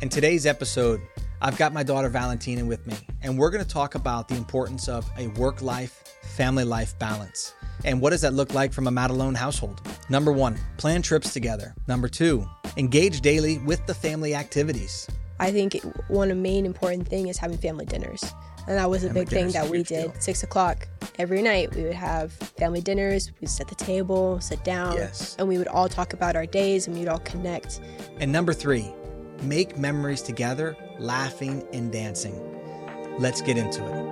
In today's episode, I've got my daughter Valentina with me, and we're going to talk about the importance of a work life, family life balance. And what does that look like from a Maddalone household? Number one, plan trips together. Number two, engage daily with the family activities. I think one of the main important thing is having family dinners. And that was a Family big thing that we did. deal. Six o'clock every night, we would have family dinners. We'd set the table, sit down, Yes. and we would all talk about our days and we'd all connect. And number three, make memories together, laughing and dancing. Let's get into it.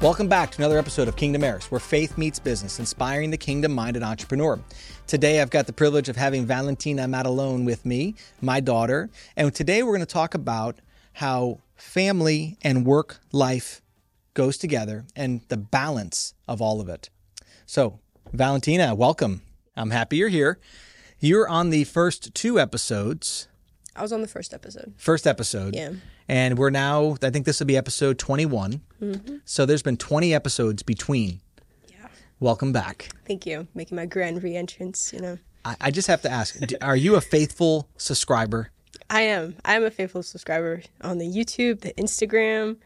Welcome back to another episode of Kingdom Heirs, where faith meets business, inspiring the kingdom minded entrepreneur. Today, I've got the privilege of having Valentina Maddalone with me, my daughter. And today, we're going to talk about how family and work life goes together and the balance of all of it. So, Valentina, welcome. I'm happy you're here. You're on the first two episodes, I was on the first episode. first episode. Yeah. And we're now, I think this will be episode 21. Mm-hmm. So there's been 20 episodes between. Yeah. Welcome back. Thank you. Making my grand re entrance, you know. I, I just have to ask are you a faithful subscriber? I am. I am a faithful subscriber on the YouTube, the Instagram,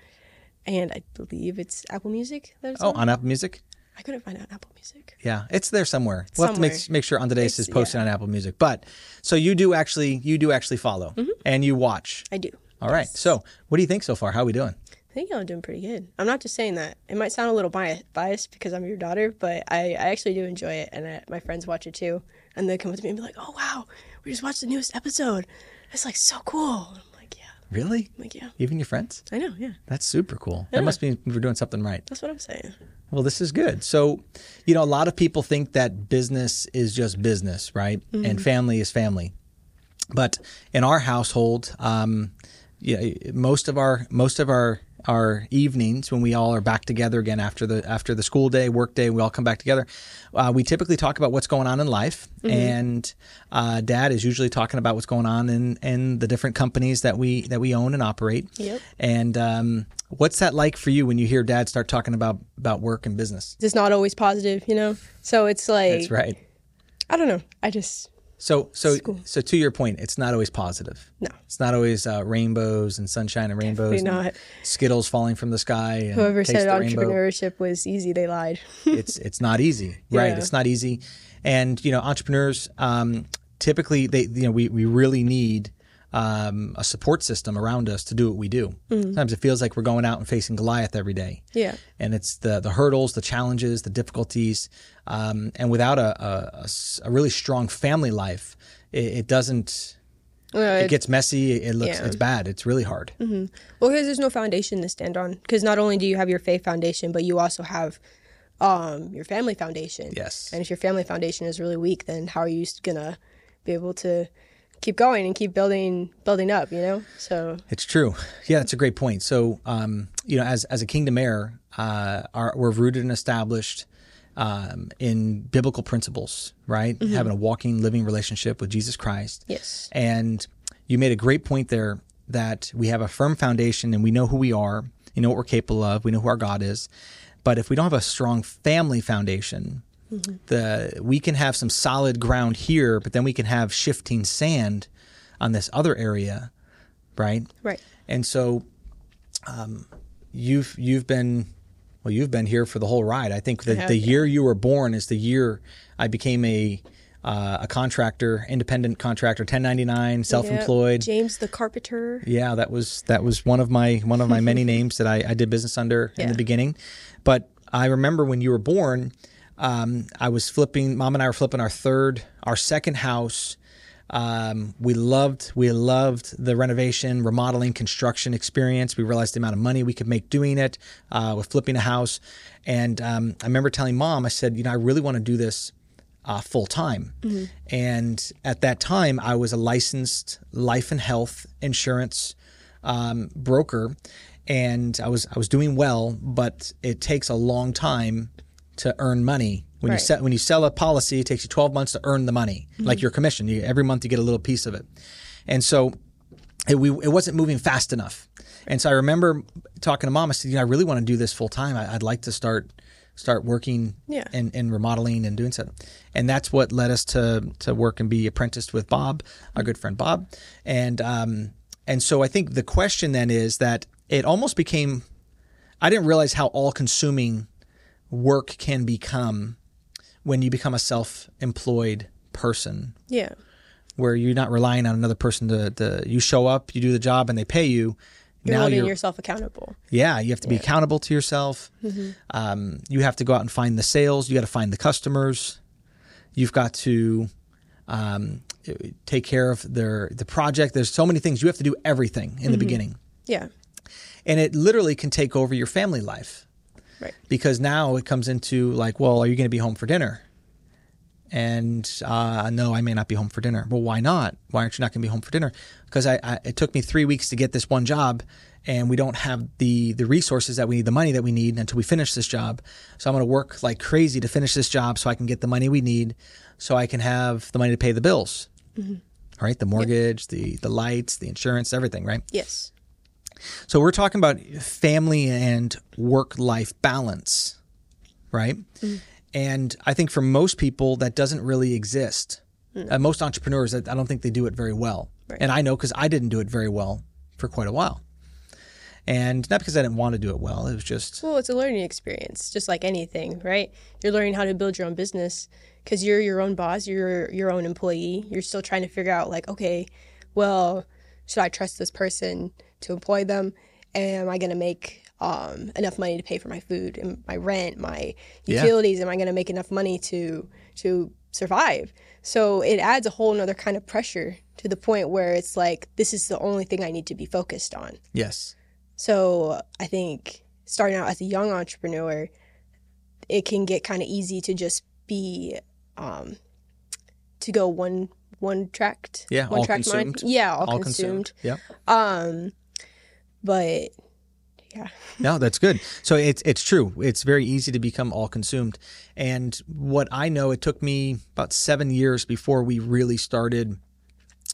and I believe it's Apple Music. That it's Oh, on. on Apple Music? I couldn't find out on Apple Music. Yeah, it's there somewhere. We'll have to make, Somewhere. make sure Andres is It's- posted on Apple Music. But so you do actually you do actually follow and you watch. I do. All right. So what do you think so far? How are we doing? I think y'all are doing pretty good. I'm not just saying that. It might sound a little bias, biased because I'm your daughter, but I, I actually do enjoy it, and uh my friends watch it too. And they come up to me and be like, "Oh wow, we just watched the newest episode. It's like so cool." And I'm like, "Yeah, Really? I'm like yeah, Even your friends? I know, yeah. That's super cool. That must mean we're doing something right. That's what I'm saying." Well, this is good. So, you know, a lot of people think that business is just business, right? And family is family. But in our household, um, yeah, most of our most of our our evenings when we all are back together again after the after the school day, work day, we all come back together. Uh, we typically talk about what's going on in life, and uh, Dad is usually talking about what's going on in in the different companies that we that we own and operate. Yep. And um, what's that like for you when you hear Dad start talking about about work and business? It's not always positive, you know. So it's like That's right. I don't know. I just So so so to your point, it's not always positive. no. It's not always uh, rainbows and sunshine and rainbows. Definitely not. Skittles falling from the sky. And Whoever said the rainbow. entrepreneurship was easy, they lied. it's it's not easy, right? Yeah. It's not easy, and you know entrepreneurs um, typically they you know we we really need. Um, a support system around us to do what we do. Sometimes it feels like we're going out and facing Goliath every day. yeah. and it's the the hurdles, the challenges, the difficulties, um, and without a a really strong family life, it, it doesn't. Uh, It gets messy. It looks. yeah. It's bad. It's really hard. Well, because there's no foundation to stand on. Because not only do you have your faith foundation, but you also have um, your family foundation. Yes. And if your family foundation is really weak, then how are you gonna be able to keep going and keep building building up? You know. So It's true. Yeah, that's a great point. So, um, you know, as as a kingdom heir, uh, are, we're rooted and established um, in biblical principles, right? Having a walking, living relationship with Jesus Christ. yes. And you made a great point there that we have a firm foundation and we know who we are, you know what we're capable of, we know who our God is. But if we don't have a strong family foundation, the we can have some solid ground here, but then we can have shifting sand on this other area, right? Right. And so um, you've you've been well, you've been here for the whole ride. I think the, have, the yeah. year you were born is the year I became a uh, a contractor, independent contractor, 1099, self-employed. Yeah. James the carpenter. Yeah, that was that was one of my one of my many names that I, I did business under in the beginning. But I remember when you were born, um, I was flipping. Mom and I were flipping our third, our second house. Um, we loved we loved the renovation, remodeling, construction experience. We realized the amount of money we could make doing it uh, with flipping a house. And um, I remember telling mom, I said, you know, I really want to do this uh, full time. And at that time, I was a licensed life and health insurance um, broker, and I was I was doing well, but it takes a long time to earn money. When you Right. sell when you sell a policy, it takes you 12 months to earn the money, like your commission. You, every month you get a little piece of it, and so it, we, it wasn't moving fast enough. And so I remember talking to mom. I said, you know, I really want to do this full time. I'd like to start start working Yeah. and, and remodeling and doing so. And that's what led us to to work and be apprenticed with Bob, our good friend Bob. And um and so I think the question then is that it almost became I didn't realize how all consuming work can become when you become a self employed person Yeah. where you're not relying on another person to, to you show up, you do the job and they pay you. You're now holding you're yourself accountable. yeah, you have to be accountable to yourself. Um, you have to go out and find the sales. You got to find the customers. You've got to um, take care of their the project. There's so many things you have to do everything in the beginning, Yeah. and it literally can take over your family life Right. because now it comes into like, well, are you going to be home for dinner? And uh, no, I may not be home for dinner. Well, why not? Why aren't you not going to be home for dinner? Because I, I, it took me three weeks to get this one job, and we don't have the the resources that we need, the money that we need until we finish this job. So I'm going to work like crazy to finish this job, so I can get the money we need, so I can have the money to pay the bills. All right, the mortgage, the the lights, the insurance, everything. Right. Yes. So we're talking about family and work life balance, right? And I think for most people that doesn't really exist. Uh, most entrepreneurs, I I don't think they do it very well. Right. And I know because I didn't do it very well for quite a while. And not because I didn't want to do it well, it was just Well, it's a learning experience, just like anything, right? You're learning how to build your own business because you're your own boss, you're your own employee. You're still trying to figure out, like, okay, well, should I trust this person to employ them? Am I going to make um, enough money to pay for my food and my rent, my Yeah. utilities? Am I going to make enough money to to survive? So it adds a whole nother kind of pressure to the point where it's like this is the only thing I need to be focused on. yes. So I think starting out as a young entrepreneur, it can get kind of easy to just be um, to go one one tracked, Yeah, one all track mind. consumed. Yeah, all, All consumed. consumed. Yeah. Um, but yeah, No, that's good. So it's it's true. It's very easy to become all consumed. And what I know, it took me about seven years before we really started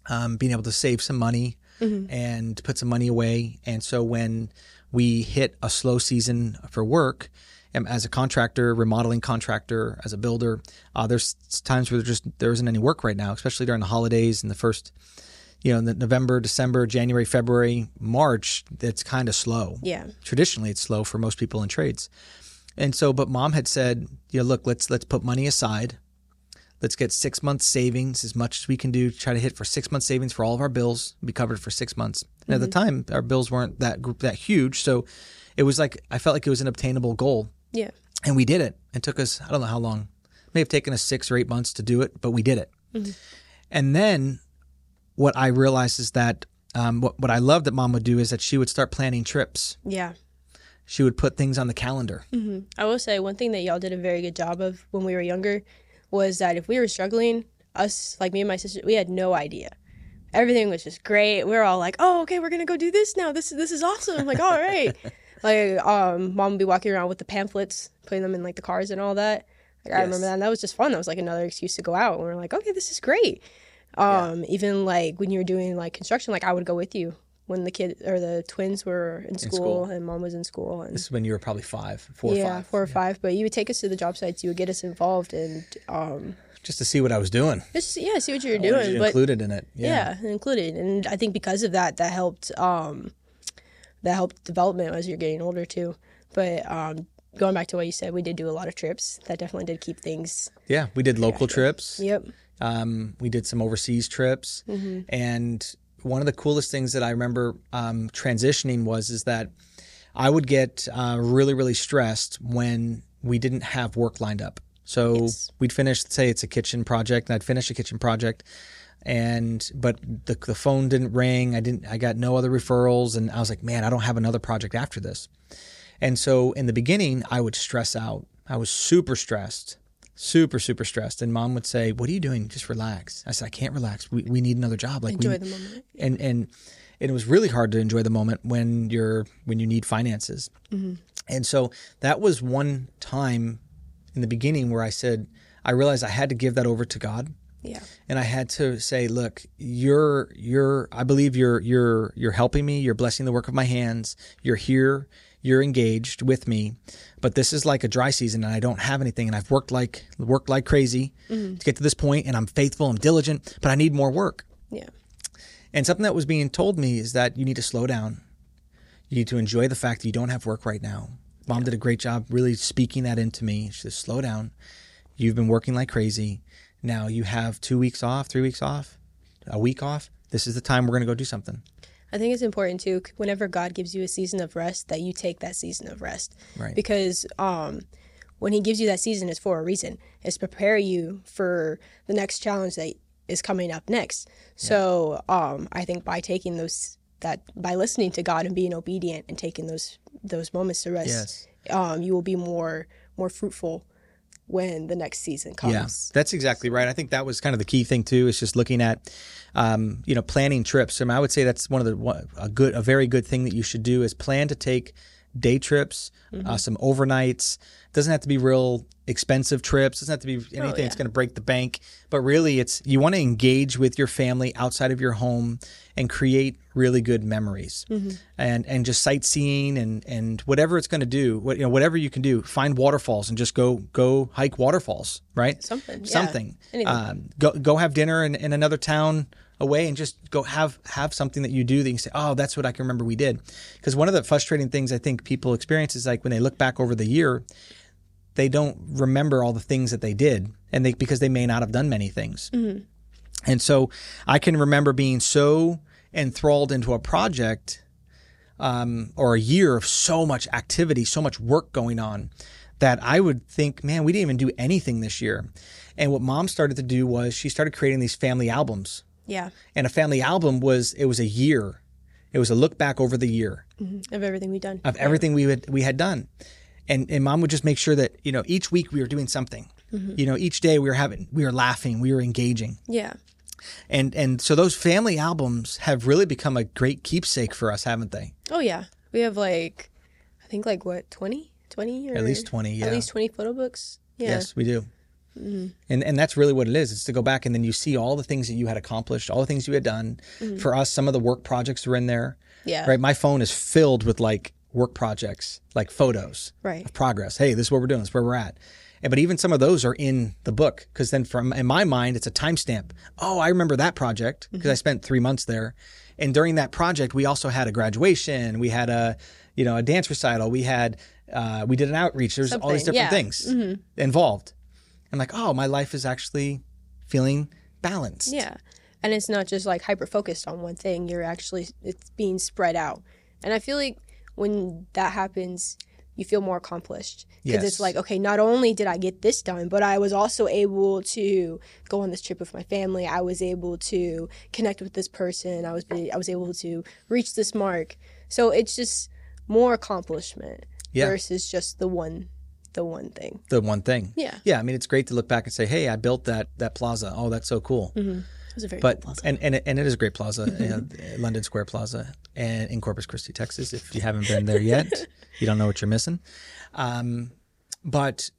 um, being able to save some money and put some money away. And so when we hit a slow season for work, um, as a contractor, remodeling contractor, as a builder, uh, there's times where there just there isn't any work right now, especially during the holidays and the first, you know, the November, December, January, February, March. It's kind of slow yeah, traditionally it's slow for most people in trades. And so, but mom had said, "Yeah, look, let's let's put money aside. Let's get six months savings as much as we can do. Try to hit for six months savings for all of our bills. Be covered for six months. And at the mm-hmm. time, our bills weren't that group that huge, so it was like I felt like it was an obtainable goal, yeah, and we did it. It took us I don't know how long, it may have taken us six or eight months to do it, but we did it. Mm-hmm. And then what I realized is that um, what what I loved that mom would do is that she would start planning trips yeah. she would put things on the calendar. I will say one thing that y'all did a very good job of when we were younger was that if we were struggling, us like me and my sister, we had no idea. Everything was just great. We were all like, "Oh, okay, we're gonna go do this now. This this is awesome." I'm like, "All right." like, um, mom would be walking around with the pamphlets, putting them in like the cars and all that. Like, I Yes. remember that. And that was just fun. That was like another excuse to go out. And we were like, "Okay, this is great." Um, even like when you were doing like construction, like I would go with you when the kid or the twins were in school, school. and mom was in school and This is when you were probably five, four yeah, or five, four or five. But you would take us to the job sites. You would get us involved and um, just to see what I was doing. just yeah, see what you were doing. you But included in it. Yeah. yeah. included. And I think because of that, that helped. Um, that helped development as you're getting older too. But um, going back to what you said, we did do a lot of trips. That definitely did keep things. Yeah, we did local trips. Yep. Um, we did some overseas trips, and one of the coolest things that I remember um, transitioning was is that I would get uh, really really stressed when we didn't have work lined up. So Yes. we'd finish, say it's a kitchen project, and I'd finish a kitchen project, and but the the phone didn't ring. I didn't. I got no other referrals, and I was like, man, I don't have another project after this. And so in the beginning, I would stress out. I was super stressed, super, super stressed. And mom would say, What are you doing? Just relax. I said, I can't relax. We, we need another job. Like Enjoy we, the moment. and, and, and it was really hard to enjoy the moment when you're, when you need finances. Mm-hmm. And so that was one time in the beginning where I said, I realized I had to give that over to God Yeah. and I had to say, look, you're you're I believe you're you're you're helping me, you're blessing the work of my hands. You're here, you're engaged with me. But this is like a dry season and I don't have anything and I've worked like worked like crazy mm-hmm. to get to this point and I'm faithful, I'm diligent, but I need more work. Yeah. And something that was being told me is that you need to slow down. You need to enjoy the fact that you don't have work right now. Mom did a great job really speaking that into me. She said, slow down. You've been working like crazy. Now you have two weeks off, three weeks off, a week off. This is the time we're going to go do something. I think it's important too. Whenever God gives you a season of rest, that you take that season of rest, Right. Because um, when He gives you that season, it's for a reason. It's prepare you for the next challenge that is coming up next. So um, I think by taking those that by listening to God and being obedient and taking those those moments to rest, Yes. um, you will be more more fruitful when the next season comes. Yeah, that's exactly right. I think that was kind of the key thing too. Is just looking at, um, you know, planning trips. I mean, I would say that's one of the a good, a very good thing that you should do is plan to take day trips, uh, some overnights. Doesn't have to be real expensive trips. Doesn't have to be anything that's yeah. going to break the bank. But really, it's you want to engage with your family outside of your home and create really good memories, and and just sightseeing and and whatever it's going to do. What you know, whatever you can do. Find waterfalls and just go go hike waterfalls. Right Something, something. Anything. Um, go go have dinner in, in another town away and just go have have something that you do that you say, oh, that's what I can remember we did. Because one of the frustrating things I think people experience is like when they look back over the year, they don't remember all the things that they did, and they because they may not have done many things. And so I can remember being so enthralled into a project um, or a year of so much activity, so much work going on that I would think, man, we didn't even do anything this year. And what mom started to do was she started creating these family albums. Yeah. And a family album was it was a year. It was a look back over the year mm-hmm. Of everything we've done. of everything we had we had done. And and mom would just make sure that, you know, each week we were doing something. Mm-hmm. You know, each day we were having we were laughing, we were engaging. Yeah. And and so those family albums have really become a great keepsake for us, haven't they? Oh yeah, we have like, I think like what 20? 20 or At least 20, yeah. At least twenty photo books. Yeah. Yes, we do. Mm-hmm. And and that's really what it is. It's to go back and then you see all the things that you had accomplished, all the things you had done. Mm-hmm. For us, some of the work projects are in there. Yeah. Right. My phone is filled with like work projects, like photos Right. of progress. Hey, this is what we're doing. This is where we're at. And, but even some of those are in the book because then from in my mind it's a timestamp. Oh, I remember that project because mm-hmm. I spent three months there. And during that project, we also had a graduation. We had a you know a dance recital. We had uh, we did an outreach. There's all these different yeah. things involved. I'm like, oh, my life is actually feeling balanced. Yeah. And it's not just like hyper focused on one thing. You're actually it's being spread out. And I feel like when that happens, you feel more accomplished because Yes. it's like okay, not only did I get this done, but I was also able to go on this trip with my family. I was able to connect with this person. I was be- I was able to reach this mark. So it's just more accomplishment Yeah. versus just the one the one thing. The one thing. Yeah. Yeah. I mean, it's great to look back and say, hey, I built that that plaza. Oh, that's so cool. It was a very But good plaza. and and it, and it is a great plaza, uh, London Square Plaza, and in Corpus Christi, Texas. If you haven't been there yet, you don't know what you're missing. Um, but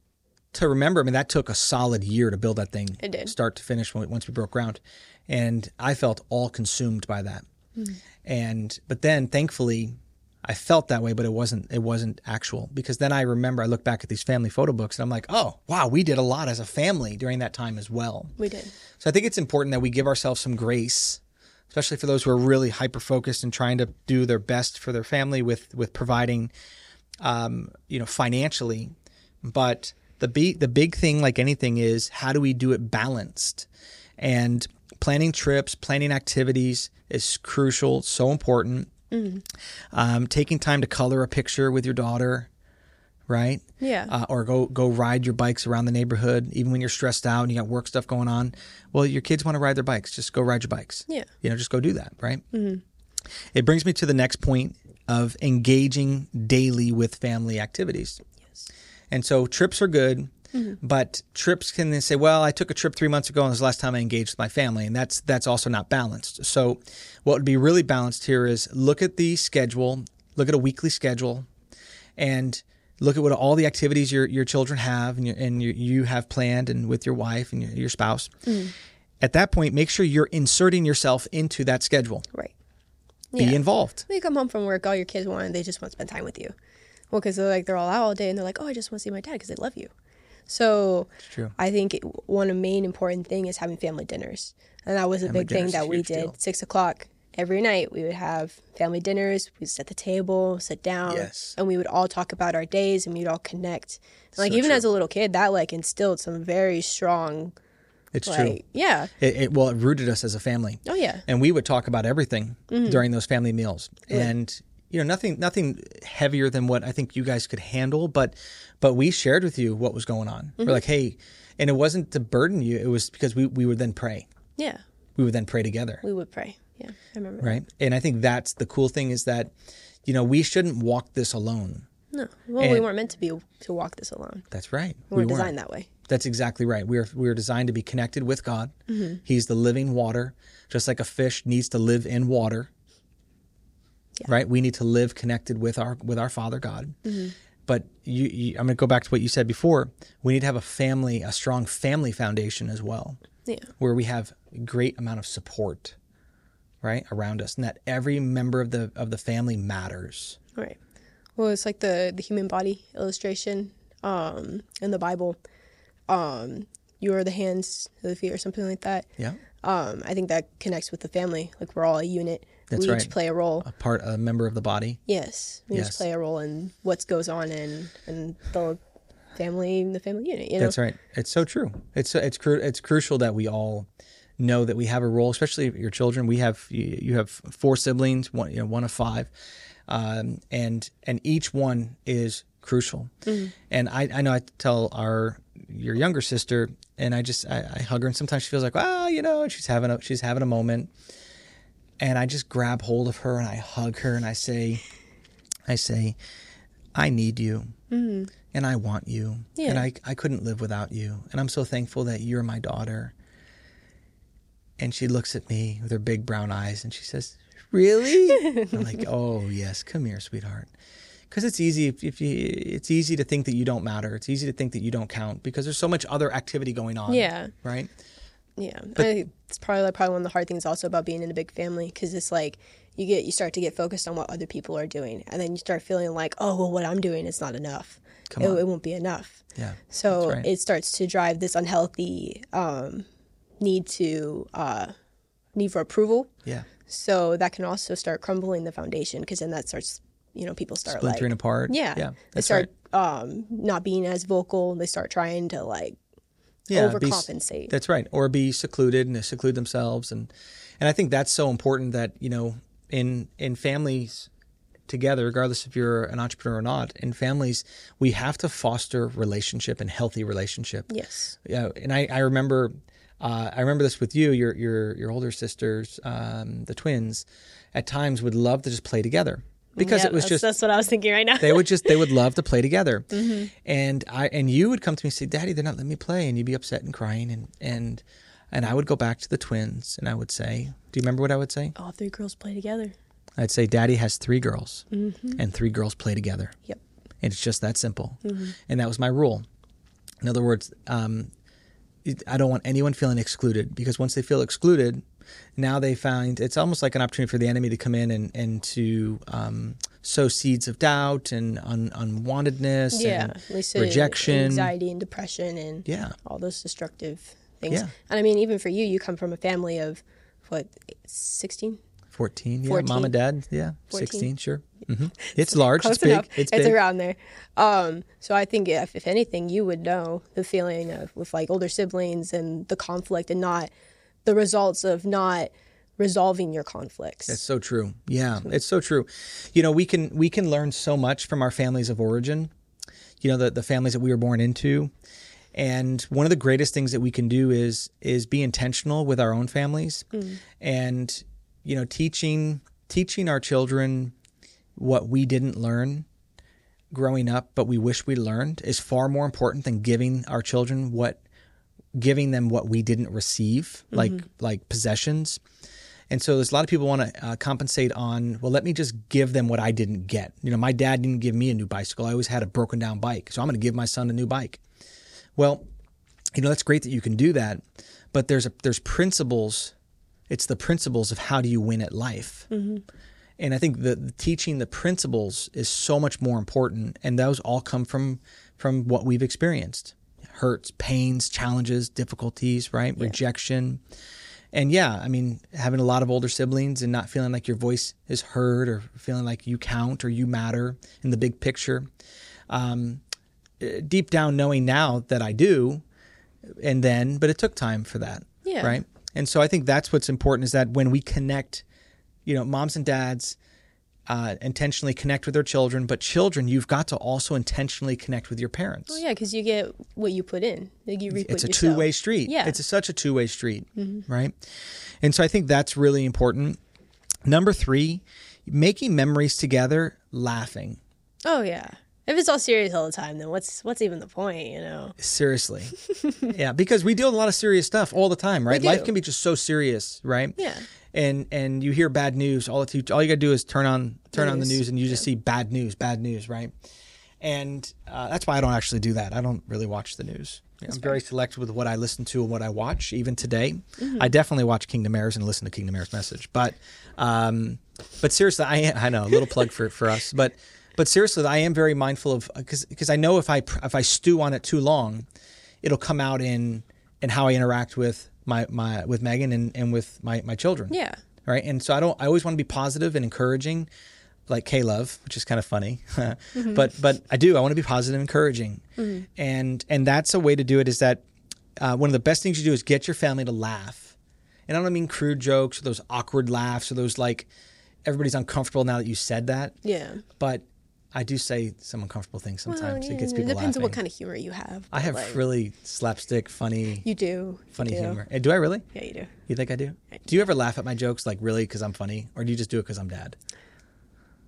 to remember, I mean, that took a solid year to build that thing, It did. start to finish. When, once we broke ground, and I felt all consumed by that. And but then, thankfully, I felt that way, but it wasn't it wasn't actual because then I remember I look back at these family photo books and I'm like, oh wow, we did a lot as a family during that time as well. we did. So I think it's important that we give ourselves some grace, especially for those who are really hyper focused and trying to do their best for their family with with providing, um, you know, financially. But the be- the big thing, like anything, is how do we do it balanced? And planning trips, planning activities is crucial, so important. Um, taking time to color a picture with your daughter, right? Yeah. uh, or go go ride your bikes around the neighborhood, even when you're stressed out and you got work stuff going on. Well, your kids want to ride their bikes. Just go ride your bikes. Yeah. you know, just go do that. Right. It brings me to the next point of engaging daily with family activities. Yes. And so trips are good, Mm-hmm. but trips can then say, "Well, I took a trip three months ago, and it was the last time I engaged with my family," and that's that's also not balanced. So, what would be really balanced here is look at the schedule, look at a weekly schedule, and look at what all the activities your your children have and you and you, you have planned, and with your wife and your, your spouse, mm. at that point, make sure you're inserting yourself into that schedule. Right. Be Yeah. involved. When you come home from work, all your kids want, they just want to spend time with you. Well, because they're like, they're all out all day and they're like, oh, I just want to see my dad because they love you. So. I think one of the main important thing is having family dinners. And that was a Family big thing that we did. deal. Six o'clock every night, we would have family dinners. We'd set the table, sit down, Yes. and we would all talk about our days and we'd all connect. And like So even true. as a little kid, that like instilled some very strong, It's true. yeah, It, it well, it rooted us as a family. oh yeah, and we would talk about everything mm-hmm. during those family meals and you know nothing nothing heavier than what i think you guys could handle but but we shared with you what was going on we're like hey and it wasn't to burden you it was because we, we would then pray yeah. we would then pray together We would pray. Yeah, I remember. that. right and i think that's the cool thing is that you know we shouldn't walk this alone No, well, we weren't meant to be to walk this alone. that's right We we're weren't. designed that way. That's exactly right. We're we're designed to be connected with God. Mm-hmm. He's the living water, just like a fish needs to live in water. Right? We need to live connected with our with our Father God. Mm-hmm. But you, you, I'm going to go back to what you said before. We need to have a family, a strong family foundation as well, Yeah, where we have a great amount of support, right, around us, and that every member of the of the family matters. right. Well, it's like the the human body illustration um, in the Bible. Um, you are the hands, the feet, or something like that. Yeah, Um, I think that connects with the family. Like we're all a unit. That's we right. each play a role. a part, a member of the body. Yes, we Yes. each play a role in what goes on in in the family, the family unit. You know, That's right. It's so true. It's it's cru- it's crucial that we all know that we have a role, especially your children. We have you, you have four siblings, one you know one of five, um, and and each one is crucial. And I, I know I tell our your younger sister, and I just I, I hug her, and sometimes she feels like, well, you know, she's having a she's having a moment, and I just grab hold of her and I hug her and I say, I say, I need you mm-hmm. and I want you. Yeah. And I, I couldn't live without you. And I'm so thankful that you're my daughter. And she looks at me with her big brown eyes and she says, Really? I'm like, Oh, yes, come here, sweetheart. Because it's easy if, if you it's easy to think that you don't matter. It's easy to think that you don't count because there's so much other activity going on. Yeah. Right? Yeah, I it's probably like, probably one of the hard things also about being in a big family because it's like you get you start to get focused on what other people are doing, and then you start feeling like, oh well, what I'm doing is not enough. Come It, on. it won't be enough. Yeah. So right. it starts to drive this unhealthy um, need to uh, need for approval. Yeah. So that can also start crumbling the foundation because then that starts, you know, people start Splintering like, apart. yeah, Yeah. they start right. um, not being as vocal. They start trying to like yeah, be overcompensate. That's right. Or be secluded and seclude themselves and and I think that's so important that, you know, in in families together, regardless if you're an entrepreneur or not, in families, we have to foster relationship and healthy relationship. yes. Yeah. And I, I remember uh, I remember this with you, your your your older sisters, um, the twins, at times would love to just play together. Because Yeah, it was that's, just that's what I was thinking right now. they would just they would love to play together. Mm-hmm. And i and you would come to me and say daddy they're not letting me play and you'd be upset and crying and and and i would go back to the twins and i would say do you remember what i would say? All three girls play together. i'd say daddy has three girls mm-hmm. and three girls play together. Yep. and it's just that simple. Mm-hmm. And that was my rule. In other words um, i don't want anyone feeling excluded because once they feel excluded now they find it's almost like an opportunity for the enemy to come in and, and to um, sow seeds of doubt and un, unwantedness Yeah. and rejection anxiety, and depression, and Yeah. all those destructive things. Yeah. And I mean, even for you, you come from a family of what, 16? 14 yeah 14. mom and dad yeah 14. 16 sure hmm it's large Close it's big enough. it's big around there. Um, so I think if, if anything, you would know the feeling of with like older siblings and the conflict and not the results of not resolving your conflicts. That's so true. Yeah, it's so true. You know, we can we can learn so much from our families of origin. You know, the the families that we were born into. And one of the greatest things that we can do is is be intentional with our own families mm. and you know, teaching teaching our children what we didn't learn growing up but we wish we learned is far more important than giving our children what giving them what we didn't receive like like possessions and so there's a lot of people want to uh, compensate on, well, let me just give them what I didn't get. You know, my dad didn't give me a new bicycle. I always had a broken down bike. So I'm going to give my son a new bike. Well, you know, that's great that you can do that. but there's a, there's principles. It's the principles of how do you win at life. And I think the, the teaching the principles is so much more important, and those all come from from what we've experienced: hurts, pains, challenges, difficulties, right? Rejection, and yeah, I mean, having a lot of older siblings and not feeling like your voice is heard or feeling like you count or you matter in the big picture. Um, uh, deep down, knowing now that I do, and then, but it took time for that, Yeah. right? And so I think that's what's important is that when we connect, you know, moms and dads uh, intentionally connect with their children, but children, you've got to also intentionally connect with your parents. Well, yeah, because you get what you put in. Like you it's a sow. two-way street. Yeah. Mm-hmm. It's a, such a two-way street, right? And so I think that's really important. Number three, making memories together, laughing. Oh yeah. If it's all serious all the time, then what's what's even the point? You know. Seriously, yeah, because we deal with a lot of serious stuff all the time, right? Life can be just so serious, right? Yeah. And and you hear bad news all the all you got to do is turn on turn on the News. news and you just see bad news, bad news, right? And uh, that's why I don't actually do that. I don't really watch the news. I'm very selective with what I listen to and what I watch. Even today, Mm-hmm. I definitely watch Kingdom Heirs and listen to Kingdom Heirs message. But um, but seriously, I I know a little plug for for us, but but seriously, I am very mindful of because because I know if I if I stew on it too long, it'll come out in in how I interact with my my with Megan and, and with my my children. Yeah. Right. And so I don't. I always want to be positive and encouraging, like K Love, which is kind of funny. But but I do. I want to be positive, and encouraging, and and that's a way to do it. Is that uh, one of the best things you do is get your family to laugh, and I don't mean crude jokes or those awkward laughs or those like everybody's uncomfortable now that you said that. Yeah. But I do say some uncomfortable things Well, sometimes. yeah, it gets it people depends on what kind of humor you have. I have like, really slapstick, funny, You do. funny you do. humor. Eh, Do I really? Yeah, you do. You think I do? Do you ever laugh at my jokes like really because I'm funny, or do you just do it because I'm dad?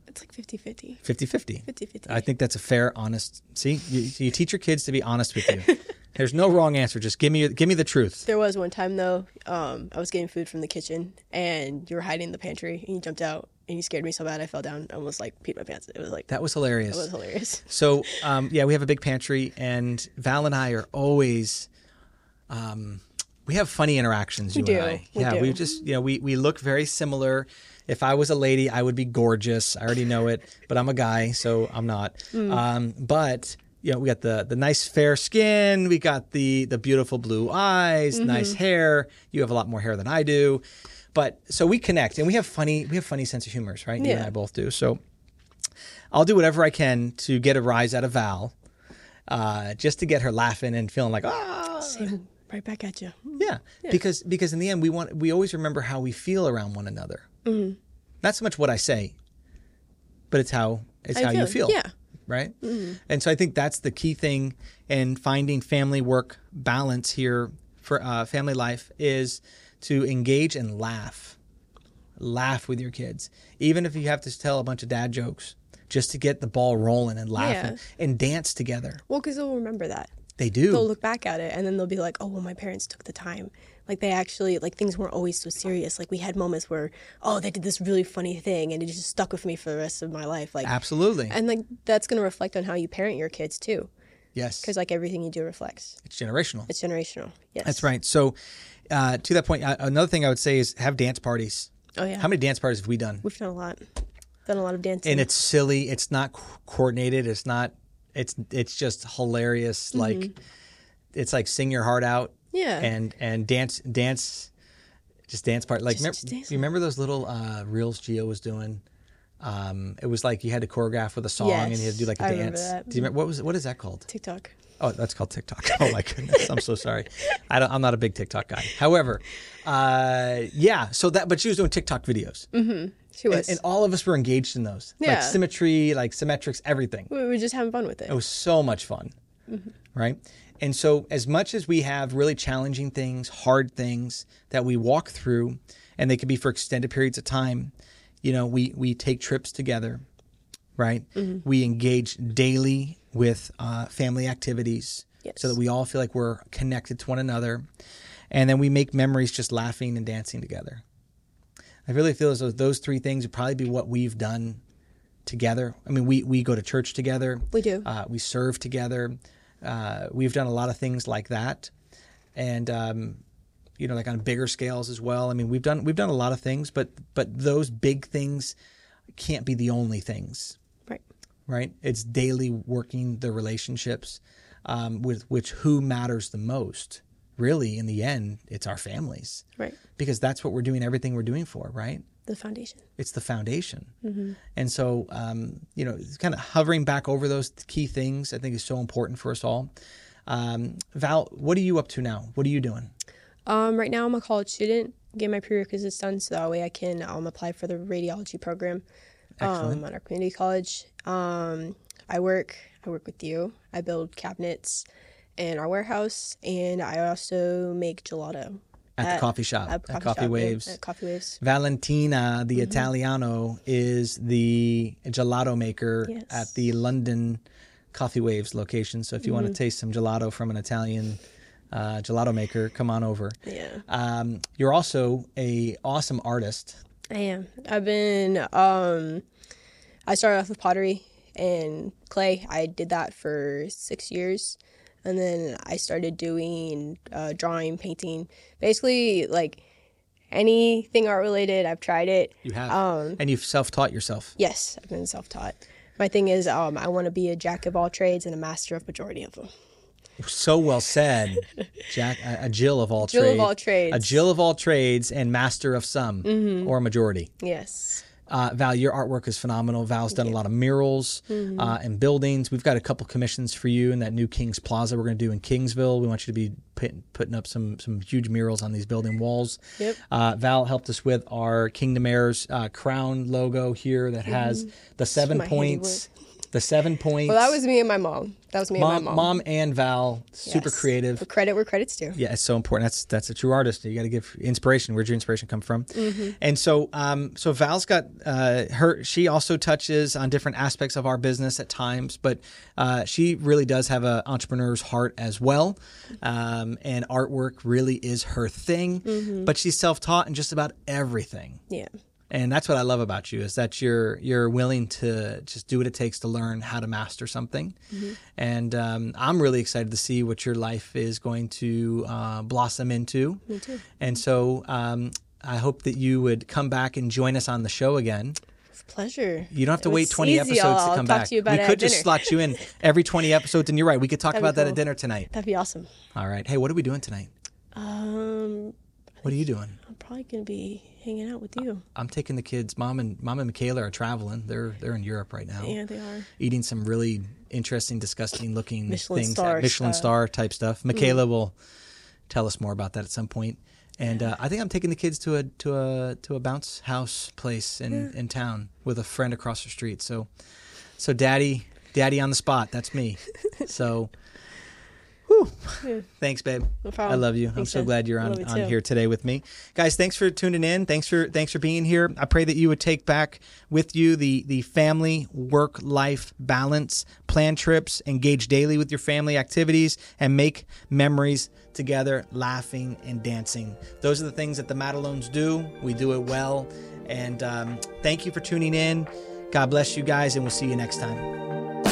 It's like 50-50. 50-50. 50-50. I think that's a fair, honest. See, you, you teach your kids to be honest with you. There's no wrong answer. Just give me give me the truth. There was one time though, um, I was getting food from the kitchen and you were hiding in the pantry and you jumped out and you scared me so bad I fell down almost like peed my pants. It was like That was hilarious. it was hilarious. So um, yeah, we have a big pantry, and Val and I are always. Um, we have funny interactions. You do. and I. We yeah, do. we just you know we we look very similar. If I was a lady, I would be gorgeous. I already know it, but I'm a guy, so I'm not. Mm. Um, but you know, we got the the nice fair skin. We got the the beautiful blue eyes, Mm-hmm. nice hair. You have a lot more hair than I do, but so we connect, and we have funny we have funny sense of humors, right? You and Yeah. I both do. So I'll do whatever I can to get a rise out of Val, uh, just to get her laughing and feeling like ah, Same, right back at you. yeah. Because because in the end we want we always remember how we feel around one another. Mm-hmm. Not so much what I say, but it's how it's How how you you feel. feel. Yeah. Right. And so I think that's the key thing in finding family work balance here for uh, family life is to engage and laugh, laugh with your kids, even if you have to tell a bunch of dad jokes. Just to get the ball rolling and laugh Yeah. and, and dance together. Well, because they'll remember that. They do. They'll look back at it and then they'll be like, oh, well, my parents took the time. Like they actually, like things weren't always so serious. Like we had moments where, oh, they did this really funny thing and it just stuck with me for the rest of my life. Like, Absolutely. and like that's going to reflect on how you parent your kids too. yes. Because like everything you do reflects. It's generational. It's generational. Yes. That's right. So, uh, to that point, uh, another thing I would say is have dance parties. Oh, yeah. How many dance parties have we done? We've done a lot. Done a lot of dancing. And it's silly. It's not co- coordinated. It's not. It's it's just hilarious. Like, it's like sing your heart out. Mm-hmm. Yeah. And and dance dance, just dance part. Like, Just- remember, just dance. you remember those little uh, reels Geo was doing? Um, it was like you had to choreograph with a song and you had to do like a Yes, I remember dance. that. Do you remember what was what is that called? TikTok. Oh, that's called TikTok. Oh my goodness, I'm so sorry. I don't, I'm not a big TikTok guy. However, uh, yeah. So that, but she was doing TikTok videos, mm-hmm. She was. and, and all of us were engaged in those, Yeah. like symmetry, like symmetrics, everything. we were just having fun with it. It was so much fun, mm-hmm. right? And so, as much as we have really challenging things, hard things that we walk through, and they could be for extended periods of time, you know, we we take trips together, right? Mm-hmm. We engage daily with uh, family activities, Yes. so that we all feel like we're connected to one another, and then we make memories just laughing and dancing together. I really feel as though those three things would probably be what we've done together. I mean, we we go to church together. We do. Uh, we serve together. Uh, we've done a lot of things like that, and um, you know, like on bigger scales as well. I mean, we've done we've done a lot of things, but but those big things can't be the only things, Right. It's daily working the relationships um, with which who matters the most. Really, in the end, it's our families Right. because that's what we're doing everything we're doing for, right? The foundation. it's the foundation. And so, um, you know, kind of hovering back over those key things, I think is so important for us all. Um, Val, what are you up to now? What are you doing? Um, right now, I'm a college student. Get my prerequisites done so that way I can um, apply for the radiology program um, at our community college. Um, I work. I work with you. I build cabinets in our warehouse, and I also make gelato At, the coffee shop, at, Coffee, shop, yeah, Waves. at Coffee Waves. Valentina, the Mm-hmm. Italiano, is the gelato maker Yes. at the London Coffee Waves location. So if you want Mm-hmm. to taste some gelato from an Italian uh, gelato maker, come on over. Yeah, Um, you're also a awesome artist. I am. I've been. Um, I started off with pottery and clay. I did that for six years, and then I started doing uh, drawing, painting, basically like anything art related. I've tried it. You have, Um, and you've self-taught yourself. Yes, I've been self taught. My thing is, um, I want to be a jack of all trades and a master of majority of them. So well said, Jack. A, a Jill of all Jill trades. of all trades. A Jill of all trades and master of some Mm-hmm. or majority. Yes. Uh, Val, your artwork is phenomenal. Val's done a lot of murals Mm-hmm. uh, and buildings. We've got a couple commissions for you in that new Kings Plaza we're going to do in Kingsville. We want you to be put, putting up some some huge murals on these building walls. Yep. Uh, Val helped us with our Kingdom Heirs uh, crown logo here that has the seven Mm-hmm. points. The seven points. Well, that was me and my mom. That was me mom, and my mom. mom and Val, super Yes. creative. For credit where credit's due. Yeah, it's so important. That's that's a true artist. You got to give inspiration. Where'd your inspiration come from? Mm-hmm. And so, um, so Val's got uh, her. She also touches on different aspects of our business at times, but uh, she really does have an entrepreneur's heart as well. Um, and artwork really is her thing. Mm-hmm. But she's self-taught in just about everything Yeah. And that's what I love about you is that you're you're willing to just do what it takes to learn how to master something, and um, I'm really excited to see what your life is going to uh, blossom into. Me too. And so um, I hope that you would come back and join us on the show again. It's a pleasure. You don't have to wait 20 episodes I'll, to come talk back. to you about we could just dinner. slot you in every 20 episodes, and you're right. We could talk That'd about that at dinner tonight. That'd be awesome. All right. Hey, what are we doing tonight? Um, What are you doing? Probably gonna be hanging out with you. I'm taking the kids. Mom and Mom and Michaela are traveling. They're they're in Europe right now. Yeah, they are. eating some really interesting, disgusting looking Michelin things, star Michelin stuff. star type stuff. Michaela will tell us more about that at some point. And uh, I think I'm taking the kids to a to a to a bounce house place in, in town with a friend across the street. So, so daddy, daddy on the spot. That's me. So, whew. thanks, babe. No I love you. I'm so glad you're on, on here today with me, guys. Thanks for tuning in. Thanks for thanks for being here. I pray that you would take back with you the the family work life balance, plan trips, engage daily with your family activities, and make memories together, laughing and dancing. Those are the things that the Maddalones do. We do it well, and um, thank you for tuning in. God bless you guys, and we'll see you next time.